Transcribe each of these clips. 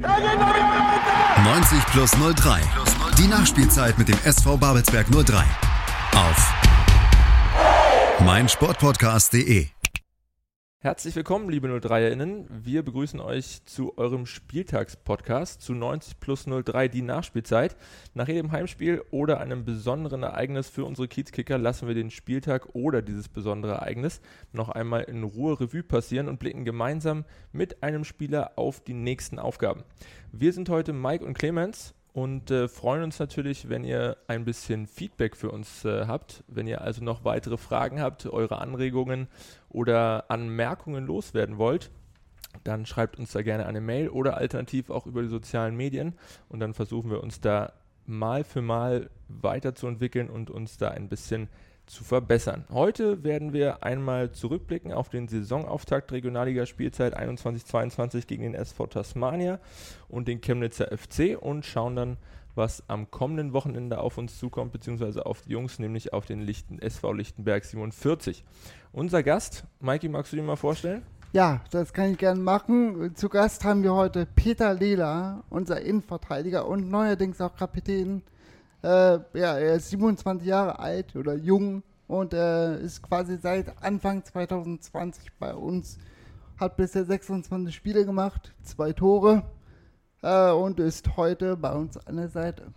90 plus 03. Die Nachspielzeit mit dem SV Babelsberg 03. Auf meinsportpodcast.de. Herzlich willkommen, liebe 03erInnen. Wir begrüßen euch zu eurem Spieltagspodcast zu 90 plus 03, die Nachspielzeit. Nach jedem Heimspiel oder einem besonderen Ereignis für unsere Kiezkicker lassen wir den Spieltag oder dieses besondere Ereignis noch einmal in Ruhe Revue passieren und blicken gemeinsam mit einem Spieler auf die nächsten Aufgaben. Wir sind heute Mike und Clemens und äh, freuen uns natürlich, wenn ihr ein bisschen Feedback für uns äh, habt. Wenn ihr also noch weitere Fragen habt, eure Anregungen oder Anmerkungen loswerden wollt, dann schreibt uns da gerne eine Mail oder alternativ auch über die sozialen Medien und dann versuchen wir uns da mal für mal weiterzuentwickeln und uns da ein bisschen zu verbessern. Heute werden wir einmal zurückblicken auf den Saisonauftakt Regionalliga-Spielzeit 21-22 gegen den SV Tasmania und den Chemnitzer FC und schauen dann, was am kommenden Wochenende auf uns zukommt, beziehungsweise auf die Jungs, nämlich auf den Lichten, SV Lichtenberg 47. Unser Gast, Mikey, magst du dir mal vorstellen? Ja, das kann ich gerne machen. Zu Gast haben wir heute Peter Lehler, unser Innenverteidiger und neuerdings auch Kapitän äh, ja, er ist 27 Jahre alt oder jung und äh, ist quasi seit Anfang 2020 bei uns. Hat bisher 26 Spiele gemacht, zwei Tore äh, und ist heute bei uns an der Seite.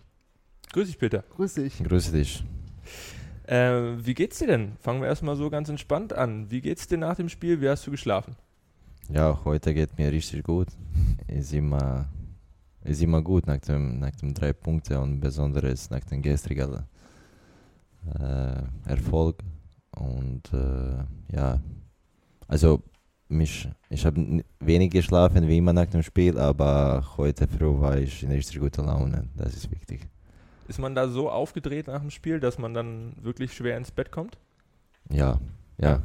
Grüß dich, Peter. Grüß dich. Grüß dich. Äh, wie geht's dir denn? Fangen wir erstmal so ganz entspannt an. Wie geht's dir nach dem Spiel? Wie hast du geschlafen? Ja, heute geht mir richtig gut. Ist immer ist immer gut nach dem, nach dem drei Punkte und besonders nach dem gestrigen äh, Erfolg. Und äh, ja, also mich, ich habe wenig geschlafen wie immer nach dem Spiel, aber heute früh war ich in richtig guter Laune. Das ist wichtig. Ist man da so aufgedreht nach dem Spiel, dass man dann wirklich schwer ins Bett kommt? Ja, ja.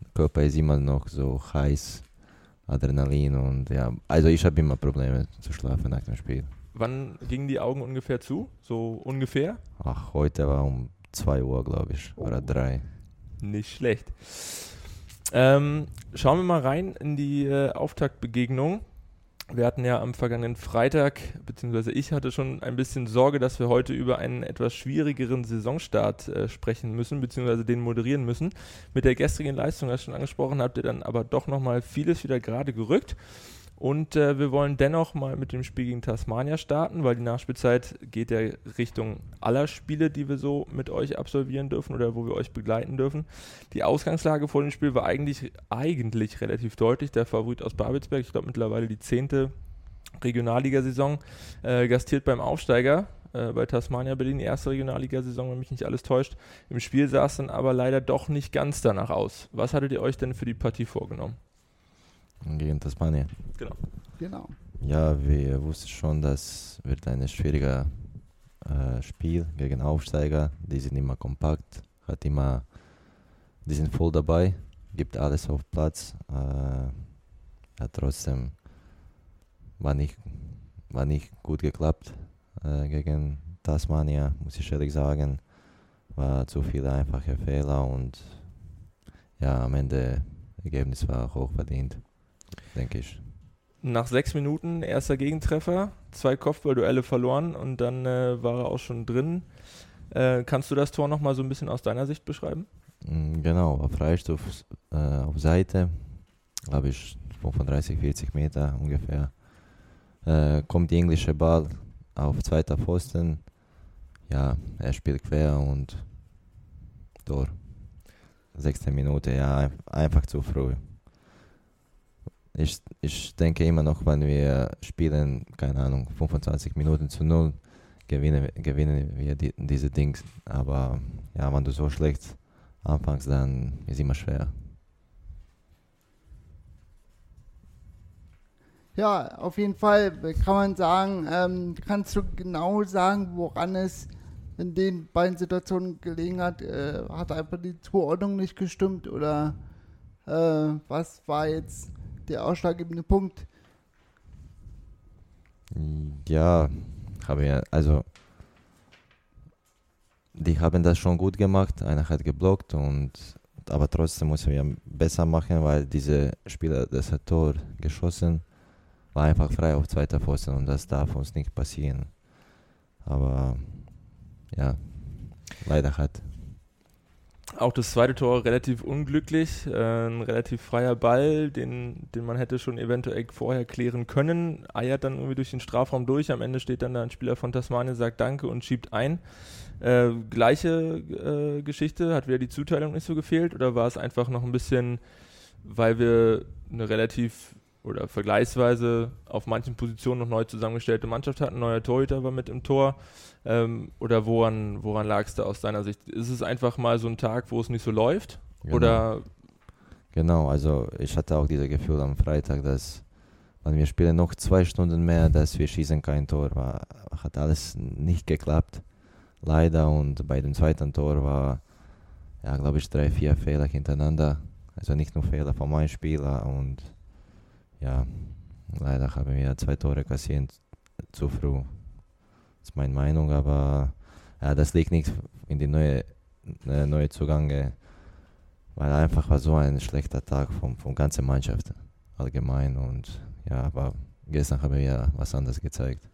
Der Körper ist immer noch so heiß Adrenalin und ja, also ich habe immer Probleme zu schlafen nach dem Spiel. Wann gingen die Augen ungefähr zu? So ungefähr? Ach, heute war um 2 Uhr, glaube ich, oder 3. Nicht schlecht. Ähm, schauen wir mal rein in die äh, Auftaktbegegnung. Wir hatten ja am vergangenen Freitag, beziehungsweise ich hatte schon ein bisschen Sorge, dass wir heute über einen etwas schwierigeren Saisonstart äh, sprechen müssen, beziehungsweise den moderieren müssen. Mit der gestrigen Leistung, das schon angesprochen habt ihr dann aber doch nochmal vieles wieder gerade gerückt. Und äh, wir wollen dennoch mal mit dem Spiel gegen Tasmania starten, weil die Nachspielzeit geht ja Richtung aller Spiele, die wir so mit euch absolvieren dürfen oder wo wir euch begleiten dürfen. Die Ausgangslage vor dem Spiel war eigentlich, eigentlich relativ deutlich. Der Favorit aus Babelsberg, ich glaube mittlerweile die zehnte Regionalligasaison, äh, gastiert beim Aufsteiger äh, bei Tasmania Berlin, die erste Regionalligasaison, wenn mich nicht alles täuscht. Im Spiel sah es dann aber leider doch nicht ganz danach aus. Was hattet ihr euch denn für die Partie vorgenommen? Gegen Tasmania. Genau. Genau. Ja, wir wussten schon, das wird ein schwieriger äh, Spiel gegen Aufsteiger. Die sind immer kompakt, hat immer, die sind voll dabei, gibt alles auf Platz. Äh, hat trotzdem war nicht, war nicht gut geklappt äh, gegen Tasmania, muss ich ehrlich sagen. War zu viele einfache Fehler und ja, am Ende Ergebnis war hoch verdient denke ich. Nach sechs Minuten erster Gegentreffer, zwei Kopfballduelle verloren und dann äh, war er auch schon drin. Äh, kannst du das Tor nochmal so ein bisschen aus deiner Sicht beschreiben? Mm, genau, auf Freistoß äh, auf Seite, glaube ich 35, 40 Meter ungefähr. Äh, kommt der englische Ball auf zweiter Pfosten. Ja, er spielt quer und Tor. Sechste Minute, ja, einfach zu früh ich, ich denke immer noch, wenn wir spielen, keine Ahnung, 25 Minuten zu null, gewinnen, gewinnen wir die, diese Dings. Aber ja, wenn du so schlecht anfängst, dann ist immer schwer. Ja, auf jeden Fall kann man sagen, ähm, kannst du genau sagen, woran es in den beiden Situationen gelegen hat? Äh, hat einfach die Zuordnung nicht gestimmt oder äh, was war jetzt der ausschlaggebende Punkt? Ja, habe ja, also die haben das schon gut gemacht. Einer hat geblockt und aber trotzdem müssen wir besser machen, weil diese Spieler das hat Tor geschossen war einfach frei auf zweiter Pfosten und das darf uns nicht passieren. Aber ja, leider hat. Auch das zweite Tor relativ unglücklich, äh, ein relativ freier Ball, den, den man hätte schon eventuell vorher klären können, eiert dann irgendwie durch den Strafraum durch, am Ende steht dann da ein Spieler von Tasmanien, sagt Danke und schiebt ein. Äh, gleiche äh, Geschichte, hat wieder die Zuteilung nicht so gefehlt? Oder war es einfach noch ein bisschen, weil wir eine relativ oder vergleichsweise auf manchen Positionen noch neu zusammengestellte Mannschaft hatten, neuer Torhüter war mit im Tor ähm, oder woran, woran lag es da aus deiner Sicht? Ist es einfach mal so ein Tag, wo es nicht so läuft Genau. oder Genau, also ich hatte auch dieses Gefühl am Freitag, dass wenn wir spielen noch zwei Stunden mehr, dass wir schießen kein Tor. War, hat alles nicht geklappt, leider. Und bei dem zweiten Tor war, ja, glaube ich, drei, vier Fehler hintereinander. Also nicht nur Fehler von meinem Spieler. Und ja, leider haben wir zwei Tore kassiert zu früh. Das ist meine Meinung, aber ja, das liegt nicht in die neue, äh, neue Zugange weil einfach war so ein schlechter Tag von, von ganzer Mannschaft allgemein und ja, aber gestern haben wir was anderes gezeigt.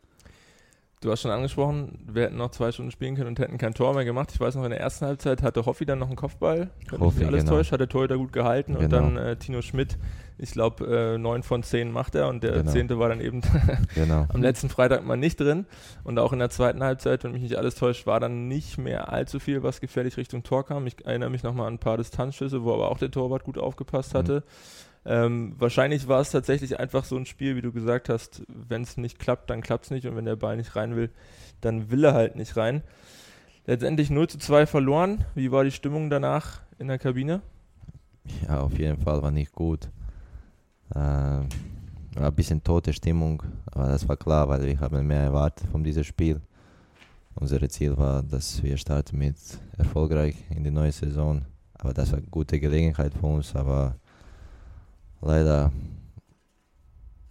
Du hast schon angesprochen, wir hätten noch zwei Stunden spielen können und hätten kein Tor mehr gemacht. Ich weiß noch, in der ersten Halbzeit hatte Hoffi dann noch einen Kopfball. Wenn mich Hoffi, nicht alles genau. täuscht, hat der Torhüter gut gehalten und Genau. dann äh, Tino Schmidt, ich glaube, äh, neun von zehn macht er und der Genau. zehnte war dann eben Genau. am letzten Freitag mal nicht drin. Und auch in der zweiten Halbzeit, wenn mich nicht alles täuscht, war dann nicht mehr allzu viel, was gefährlich Richtung Tor kam. Ich erinnere mich nochmal an ein paar Distanzschüsse, wo aber auch der Torwart gut aufgepasst Mhm. Ähm, wahrscheinlich war es tatsächlich einfach so ein Spiel, wie du gesagt hast, wenn es nicht klappt, dann klappt es nicht und wenn der Ball nicht rein will, dann will er halt nicht rein. Letztendlich 0 zu 2 verloren. Wie war die Stimmung danach in der Kabine? Ja, auf jeden Fall war nicht gut. Ähm, war ein bisschen tote Stimmung, aber das war klar, weil wir haben mehr erwartet von diesem Spiel. Unser Ziel war, dass wir starten mit erfolgreich in die neue Saison. Aber das war eine gute Gelegenheit für uns, aber leider,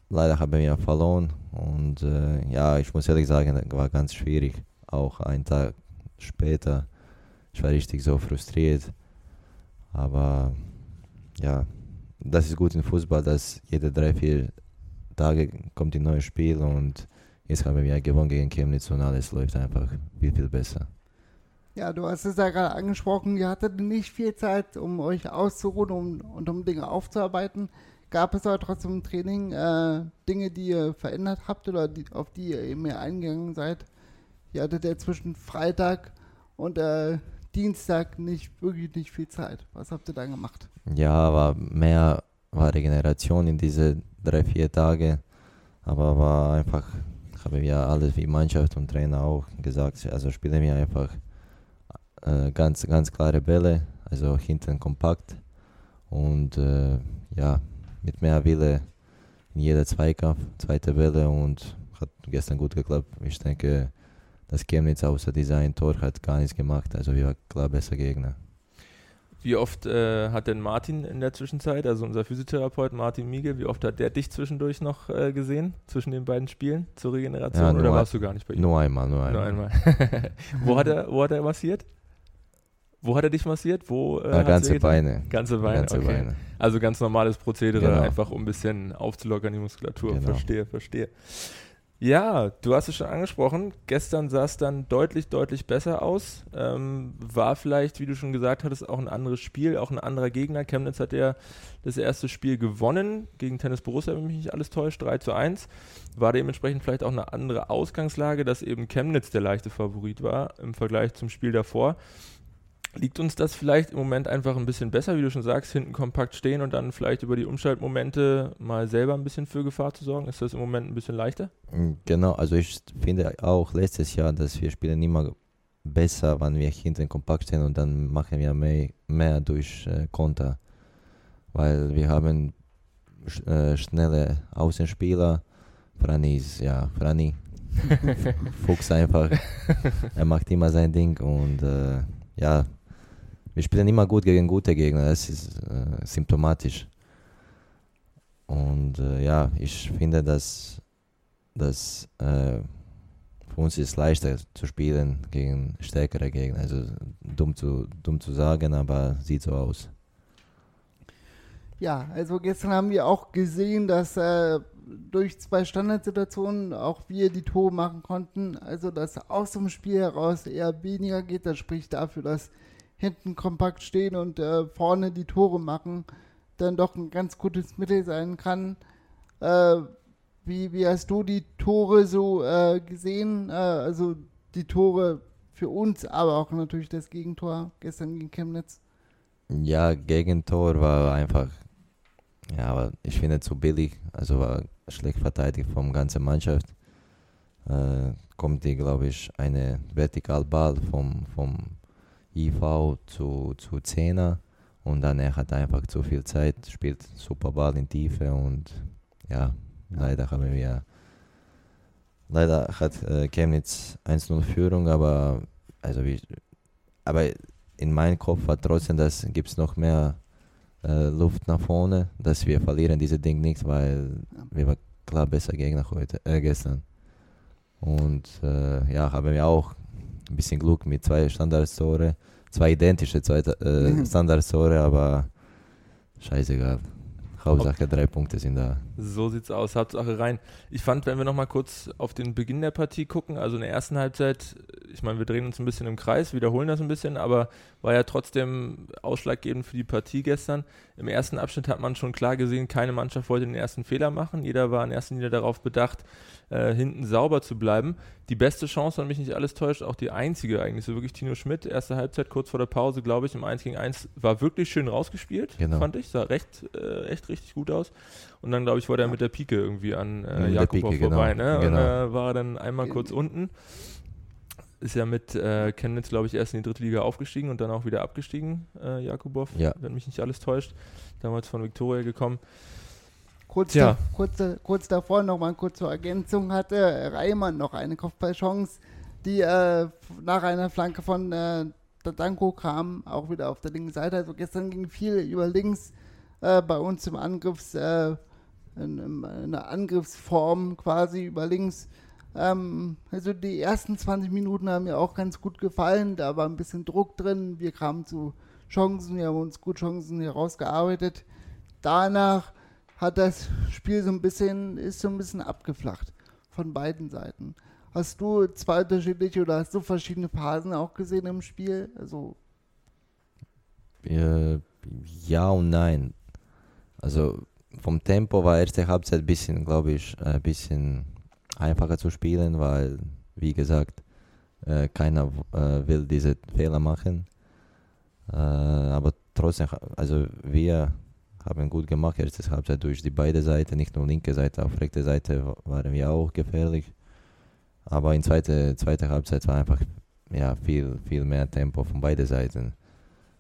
leider haben wir verloren. Und äh, ja, ich muss ehrlich sagen, das war ganz schwierig. Auch einen Tag später. Ich war richtig so frustriert. Aber ja, das ist gut im Fußball, dass jede drei, vier Tage kommt ein neues Spiel und jetzt haben wir gewonnen gegen Chemnitz und alles läuft einfach viel, viel besser. Ja, du hast es ja gerade angesprochen, ihr hattet nicht viel Zeit, um euch auszuruhen um, und um Dinge aufzuarbeiten. Gab es aber trotzdem im Training äh, Dinge, die ihr verändert habt oder die, auf die ihr eben mehr eingegangen seid? Ihr hattet ja zwischen Freitag und äh, Dienstag nicht wirklich nicht viel Zeit. Was habt ihr dann gemacht? Ja, aber mehr war Regeneration in diese drei, vier Tage, aber war einfach, haben wir alles wie Mannschaft und Trainer auch gesagt, also spielen wir einfach äh, ganz, ganz klare Bälle, also hinten kompakt und äh, ja, mit mehr Wille in jeder Zweikampf, zweite Bälle und hat gestern gut geklappt. Ich denke, das Chemnitz außer Design Tor hat gar nichts gemacht, also wir waren klar besser Gegner. Wie oft äh, hat denn Martin in der Zwischenzeit, also unser Physiotherapeut Martin Miegel, wie oft hat der dich zwischendurch noch äh, gesehen, zwischen den beiden Spielen zur Regeneration? Ja, oder warst du gar nicht bei ihm? Nur einmal, nur einmal. Nur einmal. wo, hat er, wo hat er massiert? Wo hat er dich massiert? Wo, äh, Ja, hat's ganze? Beine. Ganze Beine, Ganze okay. Beine. Also ganz normales Prozedere, Genau. einfach um ein bisschen aufzulockern die Muskulatur. Genau. Verstehe, verstehe. Ja, du hast es schon angesprochen. Gestern sah es dann deutlich, deutlich besser aus. Ähm, war vielleicht, wie du schon gesagt hattest, auch ein anderes Spiel, auch ein anderer Gegner. Chemnitz hat ja das erste Spiel gewonnen gegen Tennis Borussia, wenn mich nicht alles täuscht, 3 zu 1. War dementsprechend vielleicht auch eine andere Ausgangslage, dass eben Chemnitz der leichte Favorit war im Vergleich zum Spiel davor. Liegt uns das vielleicht im Moment einfach ein bisschen besser, wie du schon sagst, hinten kompakt stehen und dann vielleicht über die Umschaltmomente mal selber ein bisschen für Gefahr zu sorgen? Ist das im Moment ein bisschen leichter? Mm, Genau, also ich finde auch letztes Jahr, dass wir spielen immer besser, wenn wir hinten kompakt stehen und dann machen wir mehr, mehr durch äh, Konter. Weil wir haben sch äh, schnelle Außenspieler. Franny ist, ja, Franny. Fuchs einfach. er macht immer sein Ding und äh, ja, wir spielen immer gut gegen gute Gegner. Das ist äh, symptomatisch. Und äh, ja, ich finde, dass dass äh, für uns ist leichter zu spielen gegen stärkere Gegner. Also dumm zu, dumm zu sagen, aber sieht so aus. Ja, also gestern haben wir auch gesehen, dass äh, durch zwei Standardsituationen auch wir die Tore machen konnten. Also, dass aus dem Spiel heraus eher weniger geht, das spricht dafür, dass hinten kompakt stehen und äh, vorne die Tore machen, dann doch ein ganz gutes Mittel sein kann. Äh, wie, wie hast du die Tore so äh, gesehen? Äh, also die Tore für uns, aber auch natürlich das Gegentor gestern gegen Chemnitz. Ja, Gegentor war einfach, ja, aber ich finde zu billig. Also war schlecht verteidigt vom ganzen Mannschaft. Äh, kommt die, glaube ich, eine Vertikalball vom, vom IV zu, zu Zehner und dann er hat einfach zu viel Zeit, spielt super Ball in Tiefe und ja, leider haben wir leider hat äh, Chemnitz 1-0 Führung, aber also wie, aber in meinem Kopf war trotzdem, dass gibt es noch mehr äh, Luft nach vorne, dass wir verlieren diese Ding nicht, weil wir waren klar besser Gegner heute, äh, gestern. Und äh, ja, haben wir auch ein bisschen Glück mit zwei Standardtore, zwei identische zwei, äh, Standardtore, aber scheißegal. Hauptsache drei Punkte sind da. So sieht's aus, Hauptsache rein. Ich fand, wenn wir nochmal kurz auf den Beginn der Partie gucken, also in der ersten Halbzeit, ich meine, wir drehen uns ein bisschen im Kreis, wiederholen das ein bisschen, aber war ja trotzdem ausschlaggebend für die Partie gestern. Im ersten Abschnitt hat man schon klar gesehen, keine Mannschaft wollte den ersten Fehler machen. Jeder war in erster Linie darauf bedacht, äh, hinten sauber zu bleiben. Die beste Chance, wenn mich nicht alles täuscht, auch die einzige eigentlich, so wirklich Tino Schmidt, erste Halbzeit kurz vor der Pause, glaube ich, im 1 gegen 1, war wirklich schön rausgespielt, Genau. fand ich, sah recht, äh, echt richtig gut aus. Und dann, glaube ich, war der mit der Pike irgendwie an äh, Jakubow Pike, vorbei, genau. ne? Und Genau. äh, war dann einmal kurz unten. Ist ja mit äh, Chemnitz, glaube ich, erst in die dritte Liga aufgestiegen und dann auch wieder abgestiegen, äh, Jakubow, Ja. wenn mich nicht alles täuscht. Damals von Viktoria gekommen. Kurz, Tja. da, kurz, kurz davor nochmal kurz zur Ergänzung hatte Reimann noch eine Kopfballchance, die äh, nach einer Flanke von äh, Dadanko kam, auch wieder auf der linken Seite. Also gestern ging viel über links äh, bei uns im Angriffs, äh, in, in einer Angriffsform quasi über links. Ähm, also die ersten 20 Minuten haben mir auch ganz gut gefallen. Da war ein bisschen Druck drin. Wir kamen zu Chancen, wir haben uns gut Chancen herausgearbeitet. Danach hat das Spiel so ein bisschen, ist so ein bisschen abgeflacht von beiden Seiten. Hast du zwei unterschiedliche oder hast du verschiedene Phasen auch gesehen im Spiel? Also, Äh, ja und nein. Also vom Tempo war erste Halbzeit ein bisschen, glaube ich, ein bisschen einfacher zu spielen, weil, wie gesagt, äh, keiner äh, will diese Fehler machen. Äh, aber trotzdem, also wir haben gut gemacht, erste Halbzeit durch die beide Seiten, nicht nur linke Seite, auf rechte Seite wa- waren wir auch gefährlich. Aber in zweite, zweite Halbzeit war einfach ja, viel, viel mehr Tempo von beiden Seiten.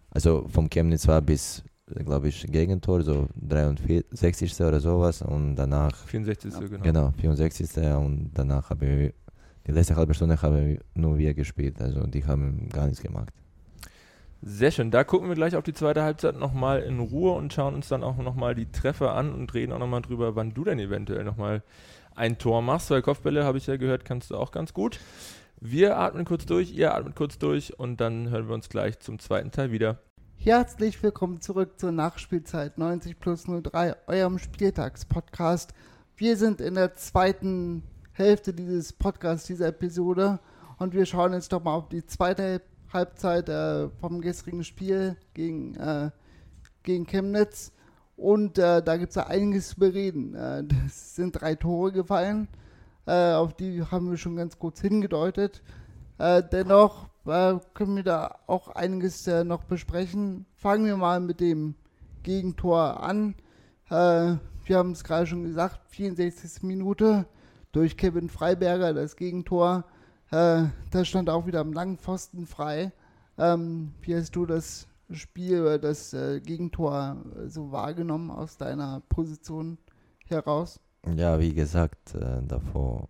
Also vom Chemnitz war bis, glaube ich, Gegentor, so 63. oder sowas und danach, 64. genau. genau, 64. und danach haben wir, die letzte halbe Stunde haben wir nur wir gespielt, also die haben gar nichts gemacht. Sehr schön. Da gucken wir gleich auf die zweite Halbzeit nochmal in Ruhe und schauen uns dann auch nochmal die Treffer an und reden auch nochmal drüber, wann du denn eventuell nochmal ein Tor machst. Weil Kopfbälle, habe ich ja gehört, kannst du auch ganz gut. Wir atmen kurz durch, ihr atmet kurz durch und dann hören wir uns gleich zum zweiten Teil wieder. Herzlich willkommen zurück zur Nachspielzeit 90 plus 03, eurem Spieltagspodcast. Wir sind in der zweiten Hälfte dieses Podcasts, dieser Episode und wir schauen jetzt doch mal auf die zweite Halbzeit äh, vom gestrigen Spiel gegen, äh, gegen Chemnitz. Und äh, da gibt es ja einiges zu bereden. Äh, es sind drei Tore gefallen. Äh, auf die haben wir schon ganz kurz hingedeutet. Äh, dennoch äh, können wir da auch einiges äh, noch besprechen. Fangen wir mal mit dem Gegentor an. Äh, wir haben es gerade schon gesagt, 64. Minute durch Kevin Freiberger, das Gegentor. Äh, das stand auch wieder am langen Pfosten frei. Ähm, wie hast du das Spiel oder das äh, Gegentor äh, so wahrgenommen aus deiner Position heraus? Ja, wie gesagt, äh, davor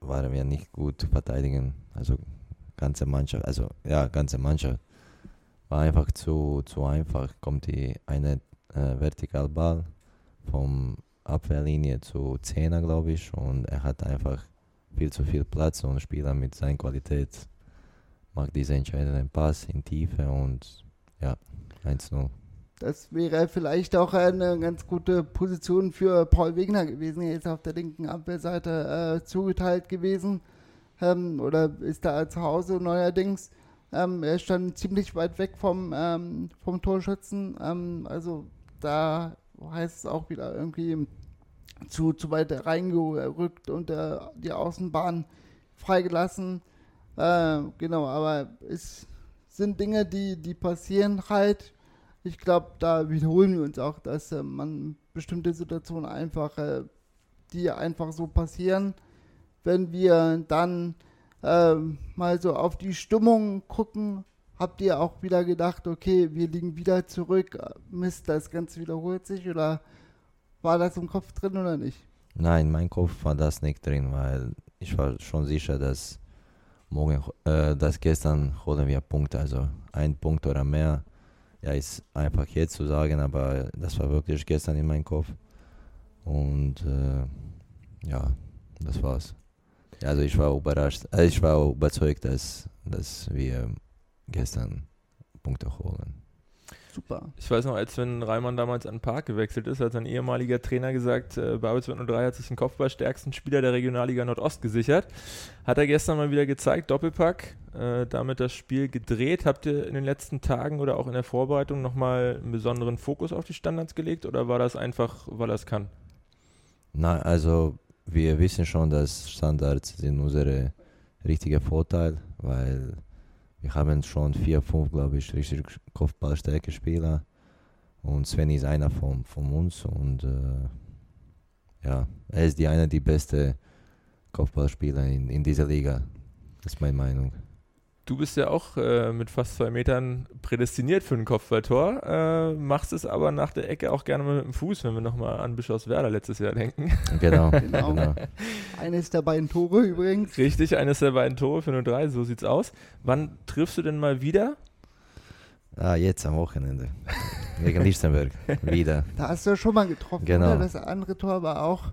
waren wir nicht gut verteidigen, also ganze Mannschaft, also ja, ganze Mannschaft war einfach zu, zu einfach, kommt die eine äh, Vertikalball vom Abwehrlinie zu Zehner, glaube ich, und er hat einfach viel zu viel Platz und Spieler mit seiner Qualität macht diesen entscheidenden Pass in Tiefe und ja, 1-0. das wäre vielleicht auch eine ganz gute Position für Paul Wegner gewesen. Er ist auf der linken Abwehrseite äh, zugeteilt gewesen ähm, oder ist da zu Hause neuerdings. Ähm, er stand ziemlich weit weg vom, ähm, vom Torschützen. Ähm, also da heißt es auch wieder irgendwie zu, zu weit reingerückt und äh, die Außenbahn freigelassen. Äh, genau, aber es sind Dinge, die, die passieren halt. Ich glaube, da wiederholen wir uns auch, dass äh, man bestimmte Situationen einfach, äh, die einfach so passieren, wenn wir dann äh, mal so auf die Stimmung gucken, habt ihr auch wieder gedacht, okay, wir liegen wieder zurück, Mist, das Ganze wiederholt sich oder war das im Kopf drin oder nicht? Nein, mein Kopf war das nicht drin, weil ich war schon sicher, dass morgen, äh, dass gestern holen wir Punkte, also ein Punkt oder mehr. Ja, ist einfach jetzt zu sagen, aber das war wirklich gestern in meinem Kopf. Und äh, ja, das war's. Also ich war überrascht, also ich war überzeugt, dass, dass wir gestern Punkte holen. Super. Ich weiß noch, als wenn Reimann damals an den Park gewechselt ist, hat sein ehemaliger Trainer gesagt, äh, Babels 03 hat sich den Kopfballstärksten Spieler der Regionalliga Nordost gesichert. Hat er gestern mal wieder gezeigt, Doppelpack, äh, damit das Spiel gedreht. Habt ihr in den letzten Tagen oder auch in der Vorbereitung nochmal einen besonderen Fokus auf die Standards gelegt oder war das einfach, weil er es kann? Nein, also wir wissen schon, dass Standards sind unsere richtige Vorteil, weil wir haben schon vier, fünf, glaube ich, richtig kopfballstärke Spieler. Und Sven ist einer von, von uns. Und äh, ja, er ist die eine die beste Kopfballspieler in, in dieser Liga. Das ist meine Meinung. Du bist ja auch äh, mit fast zwei Metern prädestiniert für ein Kopfballtor, äh, machst es aber nach der Ecke auch gerne mal mit dem Fuß, wenn wir nochmal an Bischofswerda letztes Jahr denken. Genau, genau. genau. Eines der beiden Tore übrigens. Richtig, eines der beiden Tore für 03, so sieht's aus. Wann triffst du denn mal wieder? Ah, jetzt am Wochenende. Gegen Lichtenberg. wieder. Da hast du ja schon mal getroffen. Genau. Oder? Das andere Tor war auch.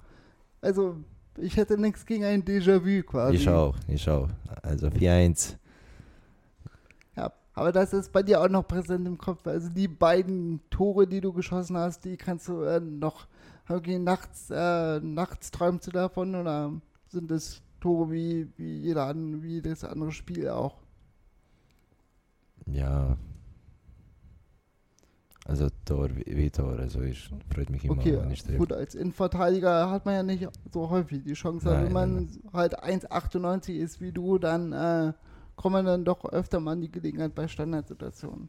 Also, ich hätte nichts gegen ein Déjà-vu quasi. Ich auch, ich auch. Also 4-1 aber das ist bei dir auch noch präsent im Kopf. Also die beiden Tore, die du geschossen hast, die kannst du äh, noch okay, nachts, äh, nachts träumst du davon oder sind es Tore wie, wie jeder wie das andere Spiel auch? Ja. Also Tor wie, Tor, also ich freut mich immer okay, nicht Gut, als Innenverteidiger hat man ja nicht so häufig die Chance, nein, wenn man nein. halt 1,98 ist wie du, dann äh, kommt man dann doch öfter mal an die Gelegenheit bei Standardsituationen.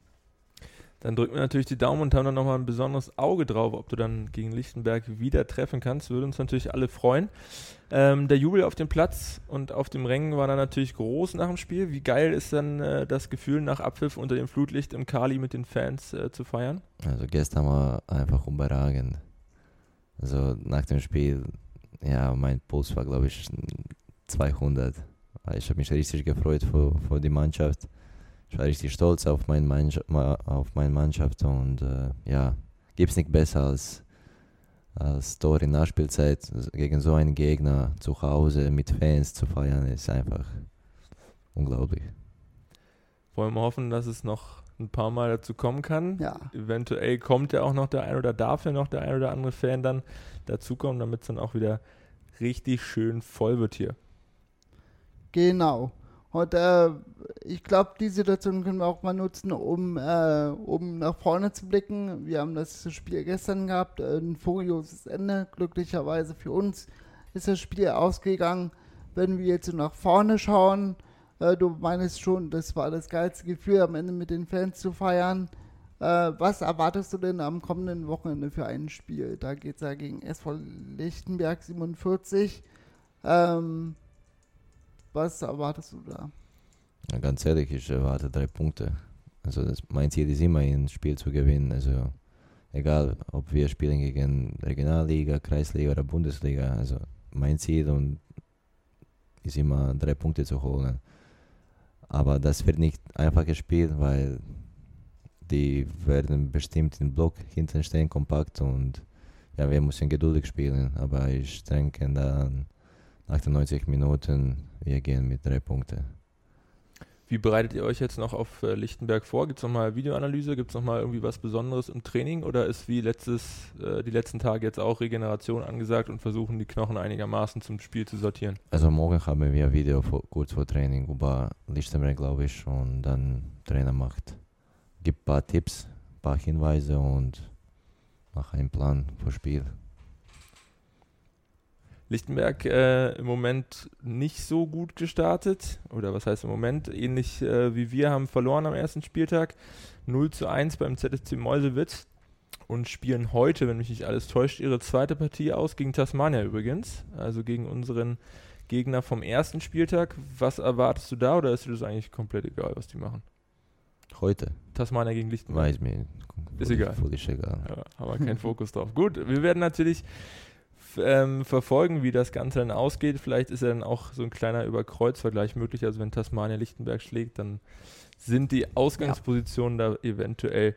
Dann drücken wir natürlich die Daumen und haben dann nochmal ein besonderes Auge drauf, ob du dann gegen Lichtenberg wieder treffen kannst. Würde uns natürlich alle freuen. Ähm, der Jubel auf dem Platz und auf dem Rängen war dann natürlich groß nach dem Spiel. Wie geil ist dann äh, das Gefühl, nach Abpfiff unter dem Flutlicht im Kali mit den Fans äh, zu feiern? Also gestern war einfach überragend. Also nach dem Spiel, ja, mein Puls war glaube ich 200. Ich habe mich richtig gefreut für, für die Mannschaft. Ich war richtig stolz auf, mein Mannschaft, auf meine Mannschaft und äh, ja, gibt es nicht besser als, als Tor in Nachspielzeit gegen so einen Gegner zu Hause mit Fans zu feiern, ist einfach unglaublich. Wollen wir hoffen, dass es noch ein paar Mal dazu kommen kann. Ja. Eventuell kommt ja auch noch der ein oder darf ja noch der ein oder andere Fan dann dazukommen, damit es dann auch wieder richtig schön voll wird hier. Genau. Und äh, ich glaube, die Situation können wir auch mal nutzen, um, äh, um nach vorne zu blicken. Wir haben das Spiel gestern gehabt, ein furioses Ende. Glücklicherweise für uns ist das Spiel ausgegangen. Wenn wir jetzt nach vorne schauen, äh, du meinst schon, das war das geilste Gefühl, am Ende mit den Fans zu feiern. Äh, was erwartest du denn am kommenden Wochenende für ein Spiel? Da geht es ja gegen SV Lichtenberg 47. Ähm, was erwartest du da? Ja, ganz ehrlich, ich erwarte drei Punkte. Also das, mein Ziel ist immer, ein Spiel zu gewinnen. Also egal, ob wir spielen gegen Regionalliga, Kreisliga oder Bundesliga. Also mein Ziel und ist immer drei Punkte zu holen. Aber das wird nicht einfach gespielt, weil die werden bestimmt im Block hinten stehen, kompakt und ja, wir müssen geduldig spielen. Aber ich denke dann 98 Minuten, wir gehen mit drei Punkten. Wie bereitet ihr euch jetzt noch auf äh, Lichtenberg vor? Gibt es nochmal Videoanalyse? Gibt es nochmal irgendwie was Besonderes im Training? Oder ist wie letztes, äh, die letzten Tage jetzt auch Regeneration angesagt und versuchen die Knochen einigermaßen zum Spiel zu sortieren? Also morgen haben wir ein Video vor, kurz vor Training über Lichtenberg, glaube ich, und dann Trainer macht, gibt ein paar Tipps, ein paar Hinweise und macht einen Plan für Spiel. Lichtenberg äh, im Moment nicht so gut gestartet. Oder was heißt im Moment? Ähnlich äh, wie wir haben verloren am ersten Spieltag. 0 zu 1 beim ZSC Meuselwitz. Und spielen heute, wenn mich nicht alles täuscht, ihre zweite Partie aus gegen Tasmania übrigens. Also gegen unseren Gegner vom ersten Spieltag. Was erwartest du da oder ist dir das eigentlich komplett egal, was die machen? Heute? Tasmania gegen Lichtenberg. Weiß mir. Ist egal. Völlig egal. Ja, aber kein Fokus drauf. Gut, wir werden natürlich ähm, verfolgen, wie das Ganze dann ausgeht. Vielleicht ist ja dann auch so ein kleiner Überkreuzvergleich möglich. Also wenn Tasmania Lichtenberg schlägt, dann sind die Ausgangspositionen ja. da eventuell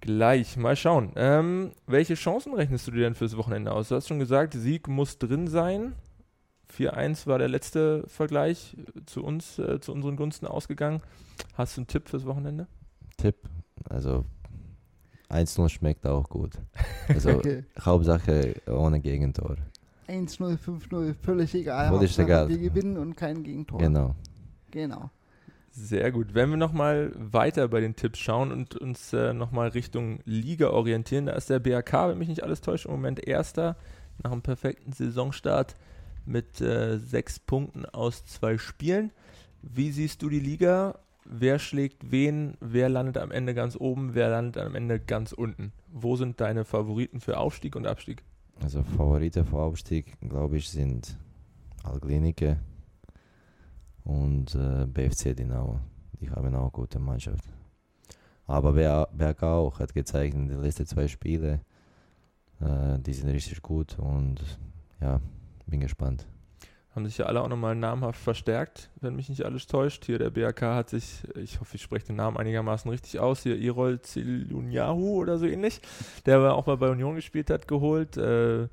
gleich. Mal schauen. Ähm, welche Chancen rechnest du dir denn fürs Wochenende aus? Du hast schon gesagt, Sieg muss drin sein. 4-1 war der letzte Vergleich zu uns, äh, zu unseren Gunsten ausgegangen. Hast du einen Tipp fürs Wochenende? Tipp? Also 1-0 schmeckt auch gut. Also okay. Hauptsache ohne Gegentor. 1-0, 5-0, völlig egal. Völlig egal. Wir gewinnen und kein Gegentor. Genau. Genau. Sehr gut. Wenn wir nochmal weiter bei den Tipps schauen und uns äh, nochmal Richtung Liga orientieren, da ist der BRK, wenn mich nicht alles täuscht, im Moment Erster nach einem perfekten Saisonstart mit äh, sechs Punkten aus zwei Spielen. Wie siehst du die Liga wer schlägt wen, wer landet am Ende ganz oben, wer landet am Ende ganz unten. Wo sind deine Favoriten für Aufstieg und Abstieg? Also Favoriten für Aufstieg, glaube ich, sind Alklinike und äh, BFC Dinamo. Die haben auch gute Mannschaft. Aber Berg auch hat gezeigt in den letzten zwei Spielen, äh, die sind richtig gut und ja, bin gespannt haben sich ja alle auch nochmal namhaft verstärkt, wenn mich nicht alles täuscht. Hier der BRK hat sich, ich hoffe, ich spreche den Namen einigermaßen richtig aus, hier Irol Zilunyahu oder so ähnlich, der aber auch mal bei Union gespielt hat, geholt. Äh,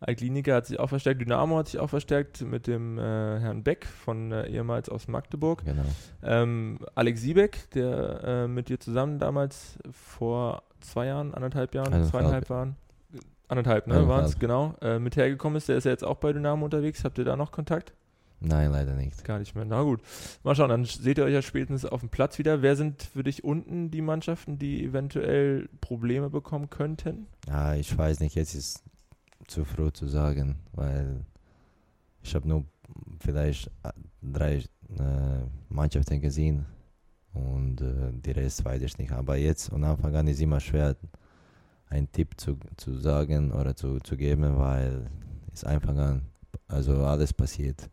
Alklinika hat sich auch verstärkt, Dynamo hat sich auch verstärkt mit dem äh, Herrn Beck von äh, ehemals aus Magdeburg. Genau. Ähm, Alex Siebeck, der äh, mit dir zusammen damals vor zwei Jahren, anderthalb Jahren, also zweieinhalb Jahren, Anderthalb, ne, waren es, genau. Äh, mit hergekommen ist, der ist ja jetzt auch bei Dynamo unterwegs. Habt ihr da noch Kontakt? Nein, leider nicht. Gar nicht mehr. Na gut. Mal schauen, dann seht ihr euch ja spätestens auf dem Platz wieder. Wer sind für dich unten die Mannschaften, die eventuell Probleme bekommen könnten? Ja, ich weiß nicht, jetzt ist zu früh zu sagen, weil ich habe nur vielleicht äh, drei äh, Mannschaften gesehen und äh, die Rest weiß ich nicht. Aber jetzt von Anfang an ist immer schwer einen Tipp zu, zu sagen oder zu, zu geben, weil es einfach an, also alles passiert.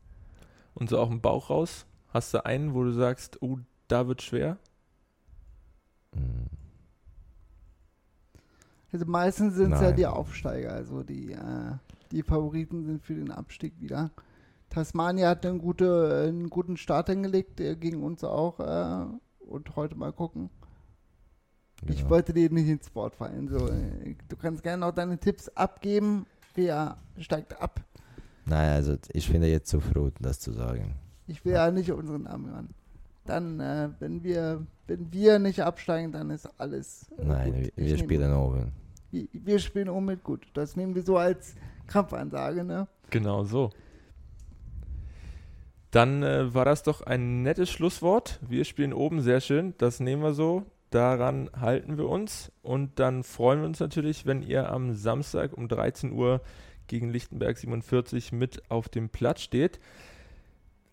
Und so auch im Bauch raus? Hast du einen, wo du sagst, oh, da wird schwer? Hm. Also meistens sind es ja die Aufsteiger, also die, äh, die Favoriten sind für den Abstieg wieder. Tasmania hat einen, gute, einen guten Start hingelegt, der gegen uns auch. Äh, und heute mal gucken. Ich genau. wollte dir nicht ins Wort fallen. So, äh, du kannst gerne auch deine Tipps abgeben. Wer steigt ab? Nein, also ich finde jetzt zu früh, das zu sagen. Ich will ja nicht unseren Namen hören. Dann, äh, wenn wir, wenn wir nicht absteigen, dann ist alles. Äh, Nein, gut. wir, wir spielen oben. Wir, wir spielen oben mit gut. Das nehmen wir so als Kampfansage, ne? Genau so. Dann äh, war das doch ein nettes Schlusswort. Wir spielen oben, sehr schön. Das nehmen wir so daran halten wir uns und dann freuen wir uns natürlich, wenn ihr am Samstag um 13 Uhr gegen Lichtenberg 47 mit auf dem Platz steht.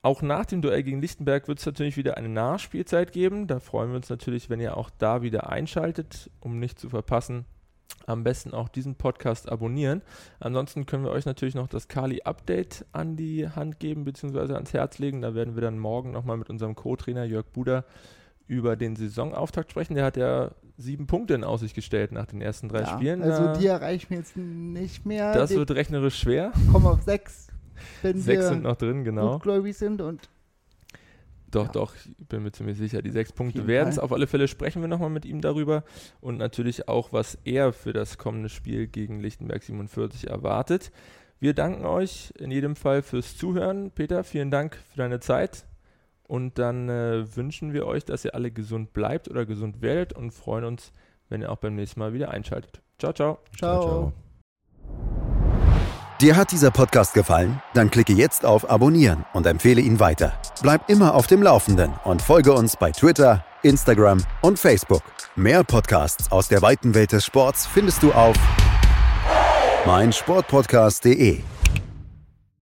Auch nach dem Duell gegen Lichtenberg wird es natürlich wieder eine Nachspielzeit geben. Da freuen wir uns natürlich, wenn ihr auch da wieder einschaltet, um nicht zu verpassen. Am besten auch diesen Podcast abonnieren. Ansonsten können wir euch natürlich noch das Kali-Update an die Hand geben, beziehungsweise ans Herz legen. Da werden wir dann morgen nochmal mit unserem Co-Trainer Jörg Buder über den Saisonauftakt sprechen. Der hat ja sieben Punkte in Aussicht gestellt nach den ersten drei ja, Spielen. Also die erreichen wir jetzt nicht mehr. Das wird rechnerisch schwer. Kommen auf sechs. Wenn sechs sind noch drin, genau. Gutgläubig sind und doch, ja. doch, ich bin mir ziemlich sicher, die sechs Punkte werden es. Auf alle Fälle sprechen wir nochmal mit ihm darüber und natürlich auch, was er für das kommende Spiel gegen Lichtenberg 47 erwartet. Wir danken euch in jedem Fall fürs Zuhören. Peter, vielen Dank für deine Zeit Und dann äh, wünschen wir euch, dass ihr alle gesund bleibt oder gesund werdet und freuen uns, wenn ihr auch beim nächsten Mal wieder einschaltet. Ciao, ciao. Ciao. Dir hat dieser Podcast gefallen? Dann klicke jetzt auf Abonnieren und empfehle ihn weiter. Bleib immer auf dem Laufenden und folge uns bei Twitter, Instagram und Facebook. Mehr Podcasts aus der weiten Welt des Sports findest du auf meinsportpodcast.de.